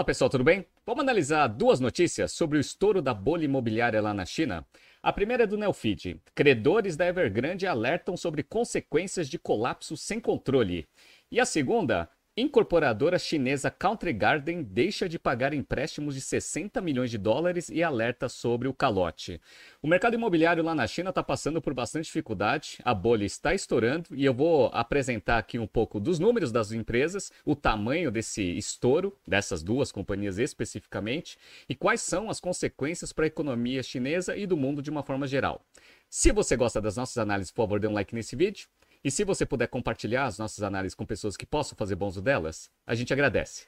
Fala pessoal, tudo bem? Vamos analisar duas notícias sobre o estouro da bolha imobiliária lá na China. A primeira é do Neofeed. Credores da Evergrande alertam sobre consequências de colapso sem controle. E a segunda, Incorporadora chinesa Country Garden deixa de pagar empréstimos de 60 milhões de dólares e alerta sobre o calote. O mercado imobiliário lá na China está passando por bastante dificuldade, a bolha está estourando e eu vou apresentar aqui um pouco dos números das empresas, o tamanho desse estouro, dessas duas companhias especificamente, e quais são as consequências para a economia chinesa e do mundo de uma forma geral. Se você gosta das nossas análises, por favor, dê um like nesse vídeo. E se você puder compartilhar as nossas análises com pessoas que possam fazer bom uso delas, a gente agradece.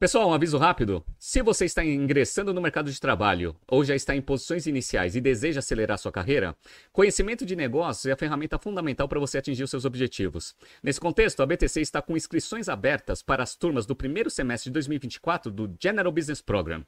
Pessoal, um aviso rápido. Se você está ingressando no mercado de trabalho ou já está em posições iniciais e deseja acelerar sua carreira, conhecimento de negócios é a ferramenta fundamental para você atingir os seus objetivos. Nesse contexto, a BTC está com inscrições abertas para as turmas do primeiro semestre de 2024 do General Business Program.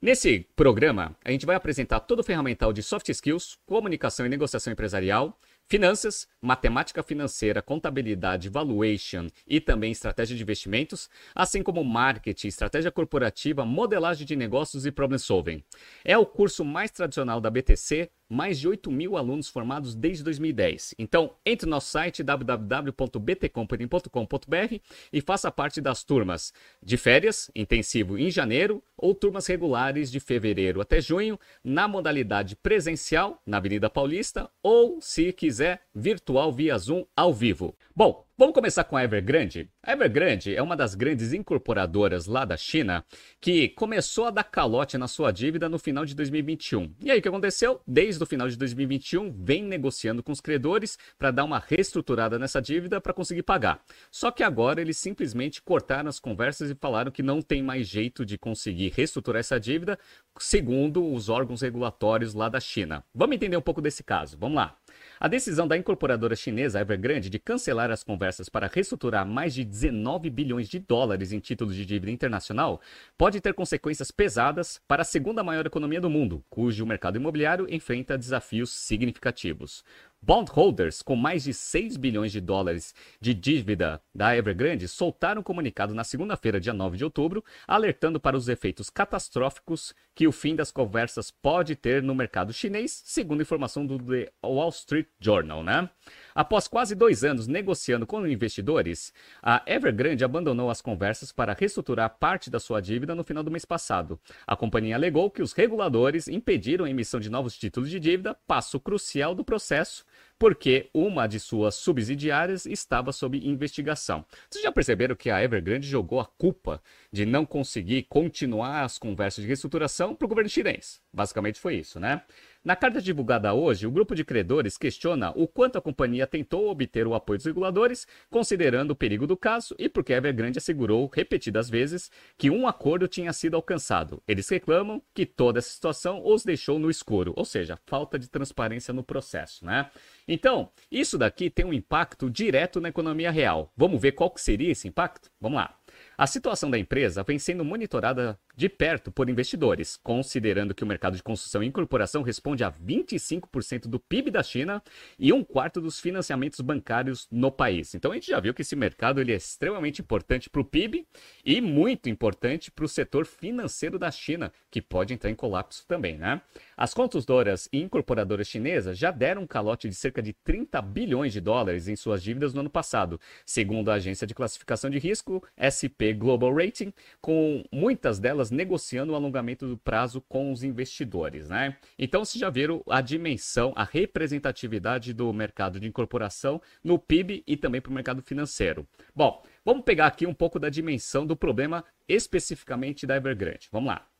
Nesse programa, a gente vai apresentar todo o ferramental de soft skills, comunicação e negociação empresarial, Finanças, matemática financeira, contabilidade, valuation e também estratégia de investimentos, assim como marketing, estratégia corporativa, modelagem de negócios e problem solving. É o curso mais tradicional da BTC mais de 8 mil alunos formados desde 2010. Então, entre no nosso site www.btcompany.com.br e faça parte das turmas de férias, intensivo em janeiro, ou turmas regulares de fevereiro até junho, na modalidade presencial, na Avenida Paulista, ou, se quiser, virtual via Zoom ao vivo. Bom, Vamos começar com a Evergrande. A Evergrande é uma das grandes incorporadoras lá da China que começou a dar calote na sua dívida no final de 2021. E aí o que aconteceu? Desde o final de 2021 vem negociando com os credores para dar uma reestruturada nessa dívida para conseguir pagar. Só que agora eles simplesmente cortaram as conversas e falaram que não tem mais jeito de conseguir reestruturar essa dívida, segundo os órgãos regulatórios lá da China. Vamos entender um pouco desse caso. Vamos lá. A decisão da incorporadora chinesa Evergrande de cancelar as conversas para reestruturar mais de 19 bilhões de dólares em títulos de dívida internacional pode ter consequências pesadas para a segunda maior economia do mundo, cujo mercado imobiliário enfrenta desafios significativos. Bondholders com mais de 6 bilhões de dólares de dívida da Evergrande soltaram um comunicado na segunda-feira, dia 9 de outubro, alertando para os efeitos catastróficos que o fim das conversas pode ter no mercado chinês, segundo informação do The Wall Street Journal, né? Após quase dois anos negociando com investidores, a Evergrande abandonou as conversas para reestruturar parte da sua dívida no final do mês passado. A companhia alegou que os reguladores impediram a emissão de novos títulos de dívida, passo crucial do processo, porque uma de suas subsidiárias estava sob investigação. Vocês já perceberam que a Evergrande jogou a culpa de não conseguir continuar as conversas de reestruturação para o governo chinês? Basicamente foi isso, né? Na carta divulgada hoje, o grupo de credores questiona o quanto a companhia tentou obter o apoio dos reguladores, considerando o perigo do caso e porque Evergrande assegurou repetidas vezes que um acordo tinha sido alcançado. Eles reclamam que toda essa situação os deixou no escuro, ou seja, falta de transparência no processo, né? Então, isso daqui tem um impacto direto na economia real. Vamos ver qual que seria esse impacto? Vamos lá. A situação da empresa vem sendo monitorada de perto por investidores, considerando que o mercado de construção e incorporação responde a 25% do PIB da China e um quarto dos financiamentos bancários no país. Então a gente já viu que esse mercado ele é extremamente importante para o PIB e muito importante para o setor financeiro da China, que pode entrar em colapso também, né? As consultoras e incorporadoras chinesas já deram um calote de cerca de 30 bilhões de dólares em suas dívidas no ano passado, segundo a agência de classificação de risco SP Global Rating, com muitas delas negociando o alongamento do prazo com os investidores, né? Então, vocês já viram a dimensão, a representatividade do mercado de incorporação no PIB e também para o mercado financeiro. Bom, vamos pegar aqui um pouco da dimensão do problema especificamente da Evergrande. Vamos lá.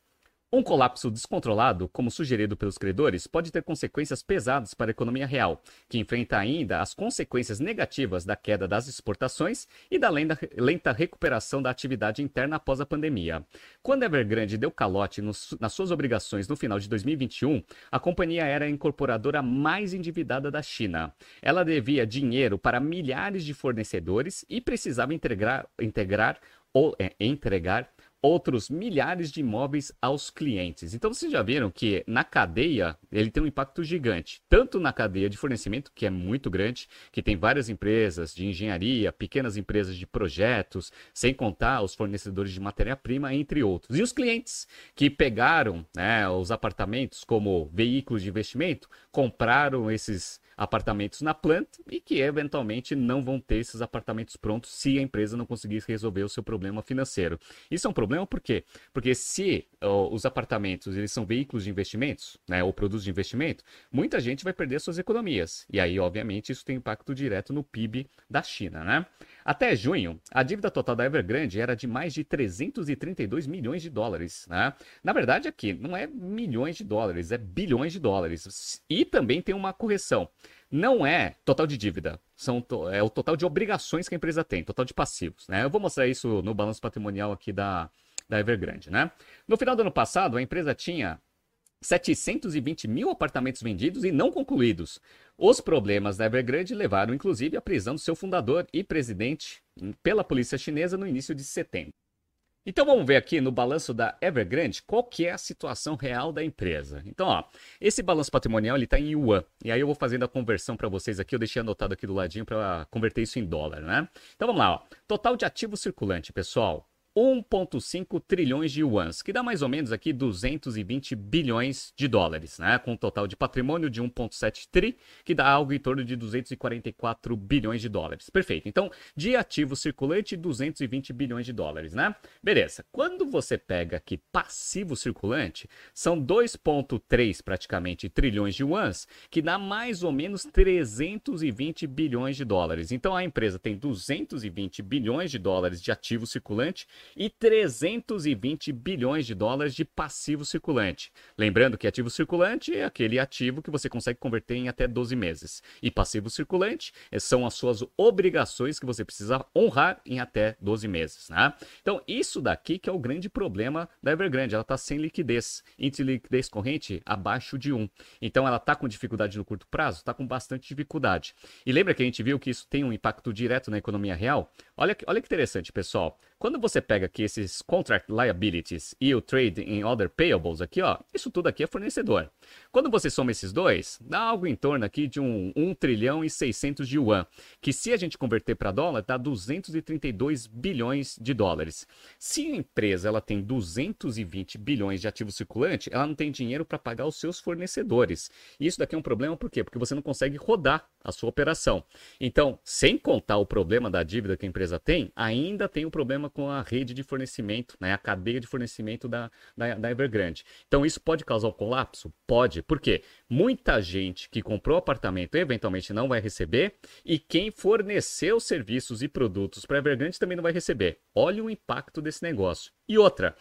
Um colapso descontrolado, como sugerido pelos credores, pode ter consequências pesadas para a economia real, que enfrenta ainda as consequências negativas da queda das exportações e da lenta recuperação da atividade interna após a pandemia. Quando a Evergrande deu calote nos, nas suas obrigações no final de 2021, a companhia era a incorporadora mais endividada da China. Ela devia dinheiro para milhares de fornecedores e precisava integrar, integrar ou é, entregar outros milhares de imóveis aos clientes. Então vocês já viram que na cadeia ele tem um impacto gigante, tanto na cadeia de fornecimento, que é muito grande, que tem várias empresas de engenharia, pequenas empresas de projetos, sem contar os fornecedores de matéria-prima, entre outros. E os clientes que pegaram né, os apartamentos como veículos de investimento, compraram esses apartamentos na planta e que eventualmente não vão ter esses apartamentos prontos se a empresa não conseguir resolver o seu problema financeiro. Isso é um problema por quê? Porque se os apartamentos eles são veículos de investimentos, né, ou produtos de investimento, muita gente vai perder suas economias. E aí, obviamente, isso tem impacto direto no PIB da China, né? Até junho, a dívida total da Evergrande era de mais de 332 milhões de dólares, né? Na verdade, aqui não é milhões de dólares, é bilhões de dólares. E também tem uma correção não é total de dívida, são é o total de obrigações que a empresa tem, total de passivos. Né? Eu vou mostrar isso no balanço patrimonial aqui da, da Evergrande. Né? No final do ano passado, a empresa tinha 720 mil apartamentos vendidos e não concluídos. Os problemas da Evergrande levaram, inclusive, à prisão do seu fundador e presidente pela polícia chinesa no início de setembro. Então vamos ver aqui no balanço da Evergrande qual que é a situação real da empresa. Então, ó, esse balanço patrimonial ele está em yuan. E aí eu vou fazendo a conversão para vocês aqui, eu deixei anotado aqui do ladinho para converter isso em dólar, né? Então vamos lá, ó. Total de ativo circulante, pessoal, 1,5 trilhões de yuans, que dá mais ou menos aqui 220 bilhões de dólares, né? Com um total de patrimônio de 1,7 tri, que dá algo em torno de 244 bilhões de dólares. Perfeito. Então, de ativo circulante, 220 bilhões de dólares, né? Beleza. Quando você pega aqui passivo circulante, são 2,3 praticamente trilhões de yuans, que dá mais ou menos 320 bilhões de dólares. Então, a empresa tem 220 bilhões de dólares de ativo circulante e 320 bilhões de dólares de passivo circulante. Lembrando que ativo circulante é aquele ativo que você consegue converter em até 12 meses. E passivo circulante eh, são as suas obrigações que você precisa honrar em até 12 meses. Né? Então, isso daqui que é o grande problema da Evergrande. Ela está sem liquidez. Índice de liquidez corrente abaixo de 1. Então, ela está com dificuldade no curto prazo? Está com bastante dificuldade. E lembra que a gente viu que isso tem um impacto direto na economia real? Olha, olha que interessante, pessoal. Quando você pega aqui esses contract liabilities e o trade in other payables aqui, ó, isso tudo aqui é fornecedor. Quando você soma esses dois, dá algo em torno aqui de um 1 trilhão e 600 de yuan, que se a gente converter para dólar, dá 232 bilhões de dólares. Se a empresa ela tem 220 bilhões de ativo circulante, ela não tem dinheiro para pagar os seus fornecedores. Isso daqui é um problema por quê? Porque você não consegue rodar a sua operação. Então, sem contar o problema da dívida que a empresa tem, ainda tem o um problema com a rede de fornecimento, né, a cadeia de fornecimento da, da, da Evergrande. Então, isso pode causar um colapso? Pode. Por quê? Muita gente que comprou apartamento eventualmente não vai receber e quem forneceu serviços e produtos para a Evergrande também não vai receber. Olha o impacto desse negócio. E outra,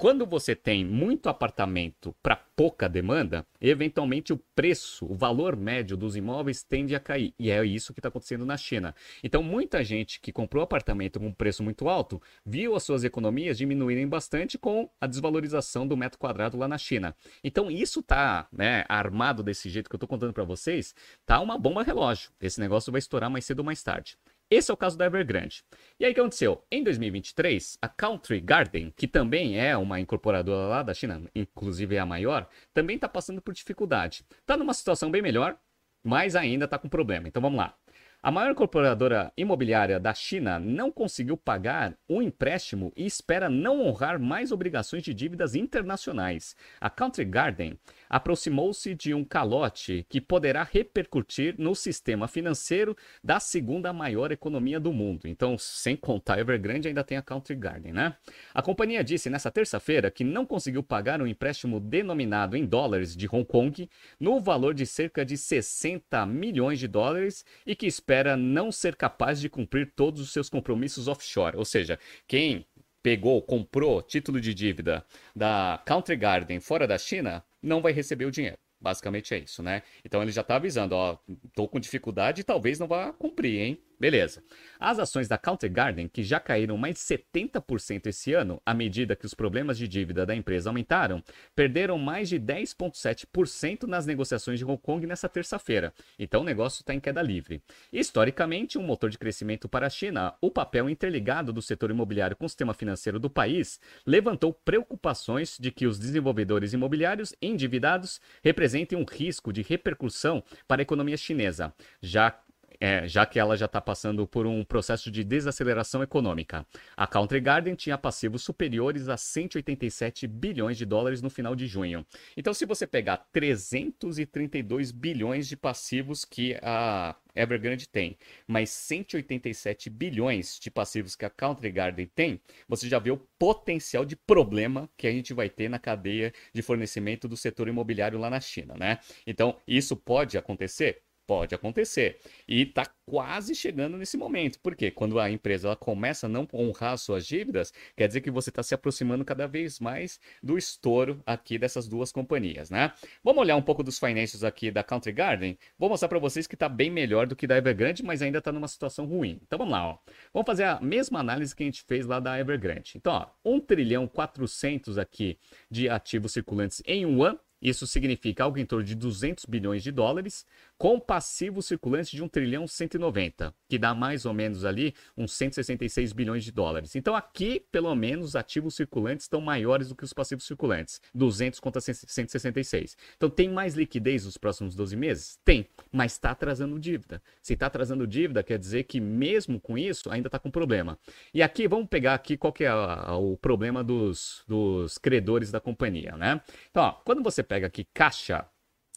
quando você tem muito apartamento para pouca demanda, eventualmente o preço, o valor médio dos imóveis tende a cair. E é isso que está acontecendo na China. Então, muita gente que comprou apartamento com um preço muito alto viu as suas economias diminuírem bastante com a desvalorização do metro quadrado lá na China. Então, isso está né, armado desse jeito que eu estou contando para vocês, tá uma bomba relógio. Esse negócio vai estourar mais cedo ou mais tarde. Esse é o caso da Evergrande. E aí o que aconteceu? Em 2023, a Country Garden, que também é uma incorporadora lá da China, inclusive é a maior, também está passando por dificuldade. Está numa situação bem melhor, mas ainda está com problema. Então vamos lá. A maior incorporadora imobiliária da China não conseguiu pagar um empréstimo e espera não honrar mais obrigações de dívidas internacionais. A Country Garden aproximou-se de um calote que poderá repercutir no sistema financeiro da segunda maior economia do mundo. Então, sem contar Evergrande, ainda tem a Country Garden, né? A companhia disse nesta terça-feira que não conseguiu pagar um empréstimo denominado em dólares de Hong Kong no valor de cerca de 60 milhões de dólares e que espera espera não ser capaz de cumprir todos os seus compromissos offshore. Ou seja, quem pegou, comprou título de dívida da Country Garden fora da China, não vai receber o dinheiro. Basicamente é isso, né? Então ele já está avisando, ó, tô com dificuldade e talvez não vá cumprir, hein? Beleza. As ações da Counter Garden, que já caíram mais de 70% esse ano, à medida que os problemas de dívida da empresa aumentaram, perderam mais de 10,7% nas negociações de Hong Kong nessa terça-feira. Então o negócio está em queda livre. Historicamente, um motor de crescimento para a China, o papel interligado do setor imobiliário com o sistema financeiro do país levantou preocupações de que os desenvolvedores imobiliários endividados representem um risco de repercussão para a economia chinesa, já é, já que ela já está passando por um processo de desaceleração econômica. A Country Garden tinha passivos superiores a 187 bilhões de dólares no final de junho. Então, se você pegar 332 bilhões de passivos que a Evergrande tem, mais 187 bilhões de passivos que a Country Garden tem, você já vê o potencial de problema que a gente vai ter na cadeia de fornecimento do setor imobiliário lá na China, né? Então, isso pode acontecer? Pode acontecer. E está quase chegando nesse momento. Porque quando a empresa ela começa a não honrar suas dívidas, quer dizer que você está se aproximando cada vez mais do estouro aqui dessas duas companhias, né? Vamos olhar um pouco dos financials aqui da Country Garden. Vou mostrar para vocês que está bem melhor do que da Evergrande, mas ainda está numa situação ruim. Então vamos lá, ó. Vamos fazer a mesma análise que a gente fez lá da Evergrande. Então, ó, 1 trilhão 400 aqui de ativos circulantes em um ano isso significa algo em torno de 200 bilhões de dólares, com passivo circulante de 1 trilhão 190, que dá mais ou menos ali uns 166 bilhões de dólares. Então aqui, pelo menos, os ativos circulantes estão maiores do que os passivos circulantes, 200 contra 166. Então tem mais liquidez nos próximos 12 meses? Tem, mas está atrasando dívida. Se está atrasando dívida, quer dizer que mesmo com isso, ainda está com problema. E aqui, vamos pegar aqui qual que é o problema dos, dos credores da companhia, né? Então, ó, quando você pega aqui caixa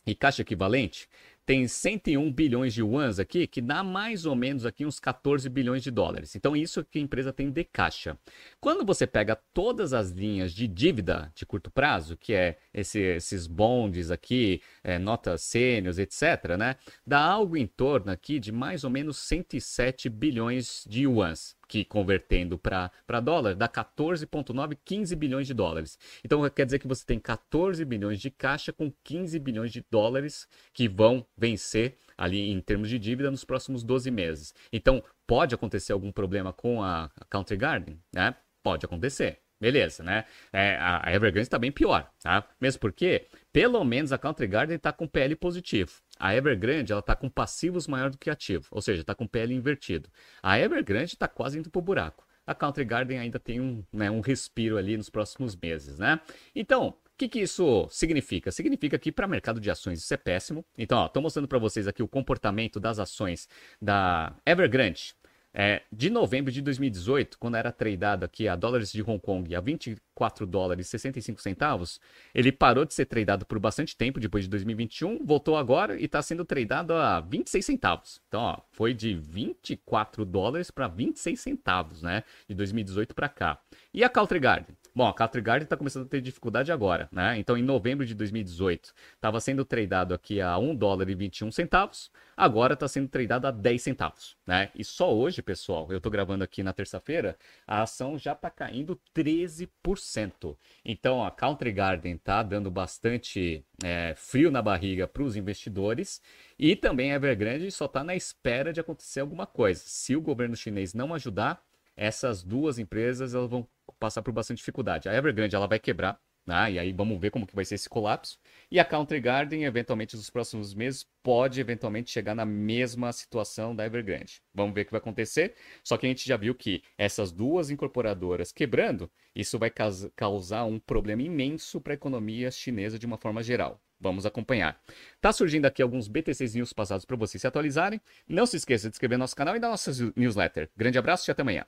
e caixa equivalente, tem 101 bilhões de yuans aqui, que dá mais ou menos aqui uns 14 bilhões de dólares. Então, isso que a empresa tem de caixa. Quando você pega todas as linhas de dívida de curto prazo, que é esse, esses bondes aqui, é, notas sênios, etc., né? Dá algo em torno aqui de mais ou menos 107 bilhões de yuans que convertendo para dólar dá 14,9, 15 bilhões de dólares. Então quer dizer que você tem 14 bilhões de caixa com 15 bilhões de dólares que vão vencer ali em termos de dívida nos próximos 12 meses. Então pode acontecer algum problema com a, a Country Garden? Né? Pode acontecer. Beleza, né? É, a Evergrande está bem pior, tá? Mesmo porque, pelo menos a Country Garden está com PL positivo. A Evergrande ela está com passivos maior do que ativo, ou seja, está com PL invertido. A Evergrande está quase indo para o buraco. A Country Garden ainda tem um, né, um respiro ali nos próximos meses, né? Então, o que, que isso significa? Significa que para mercado de ações isso é péssimo. Então, estou mostrando para vocês aqui o comportamento das ações da Evergrande é, de novembro de 2018, quando era tradeado aqui a dólares de Hong Kong a 24 dólares e 65 centavos, ele parou de ser tradeado por bastante tempo, depois de 2021, voltou agora e está sendo tradeado a 26 centavos. Então, ó, foi de 24 dólares para 26 centavos, né? De 2018 para cá. E a Country Garden? Bom, a Country Garden está começando a ter dificuldade agora, né? Então, em novembro de 2018, estava sendo tradeado aqui a 1 dólar e 21 centavos, agora está sendo tradeado a 10 centavos, né? E só hoje, pessoal, eu estou gravando aqui na terça-feira, a ação já está caindo 13%. Então, a Country Garden está dando bastante é, frio na barriga para os investidores e também a Evergrande só está na espera de acontecer alguma coisa. Se o governo chinês não ajudar, essas duas empresas elas vão passar por bastante dificuldade. A Evergrande ela vai quebrar, né? e aí vamos ver como que vai ser esse colapso. E a Country Garden, eventualmente, nos próximos meses, pode eventualmente chegar na mesma situação da Evergrande. Vamos ver o que vai acontecer. Só que a gente já viu que essas duas incorporadoras quebrando, isso vai causar um problema imenso para a economia chinesa de uma forma geral. Vamos acompanhar. Tá surgindo aqui alguns BTCs passados para vocês se atualizarem. Não se esqueça de inscrever no nosso canal e da nossa newsletter. Grande abraço e até amanhã.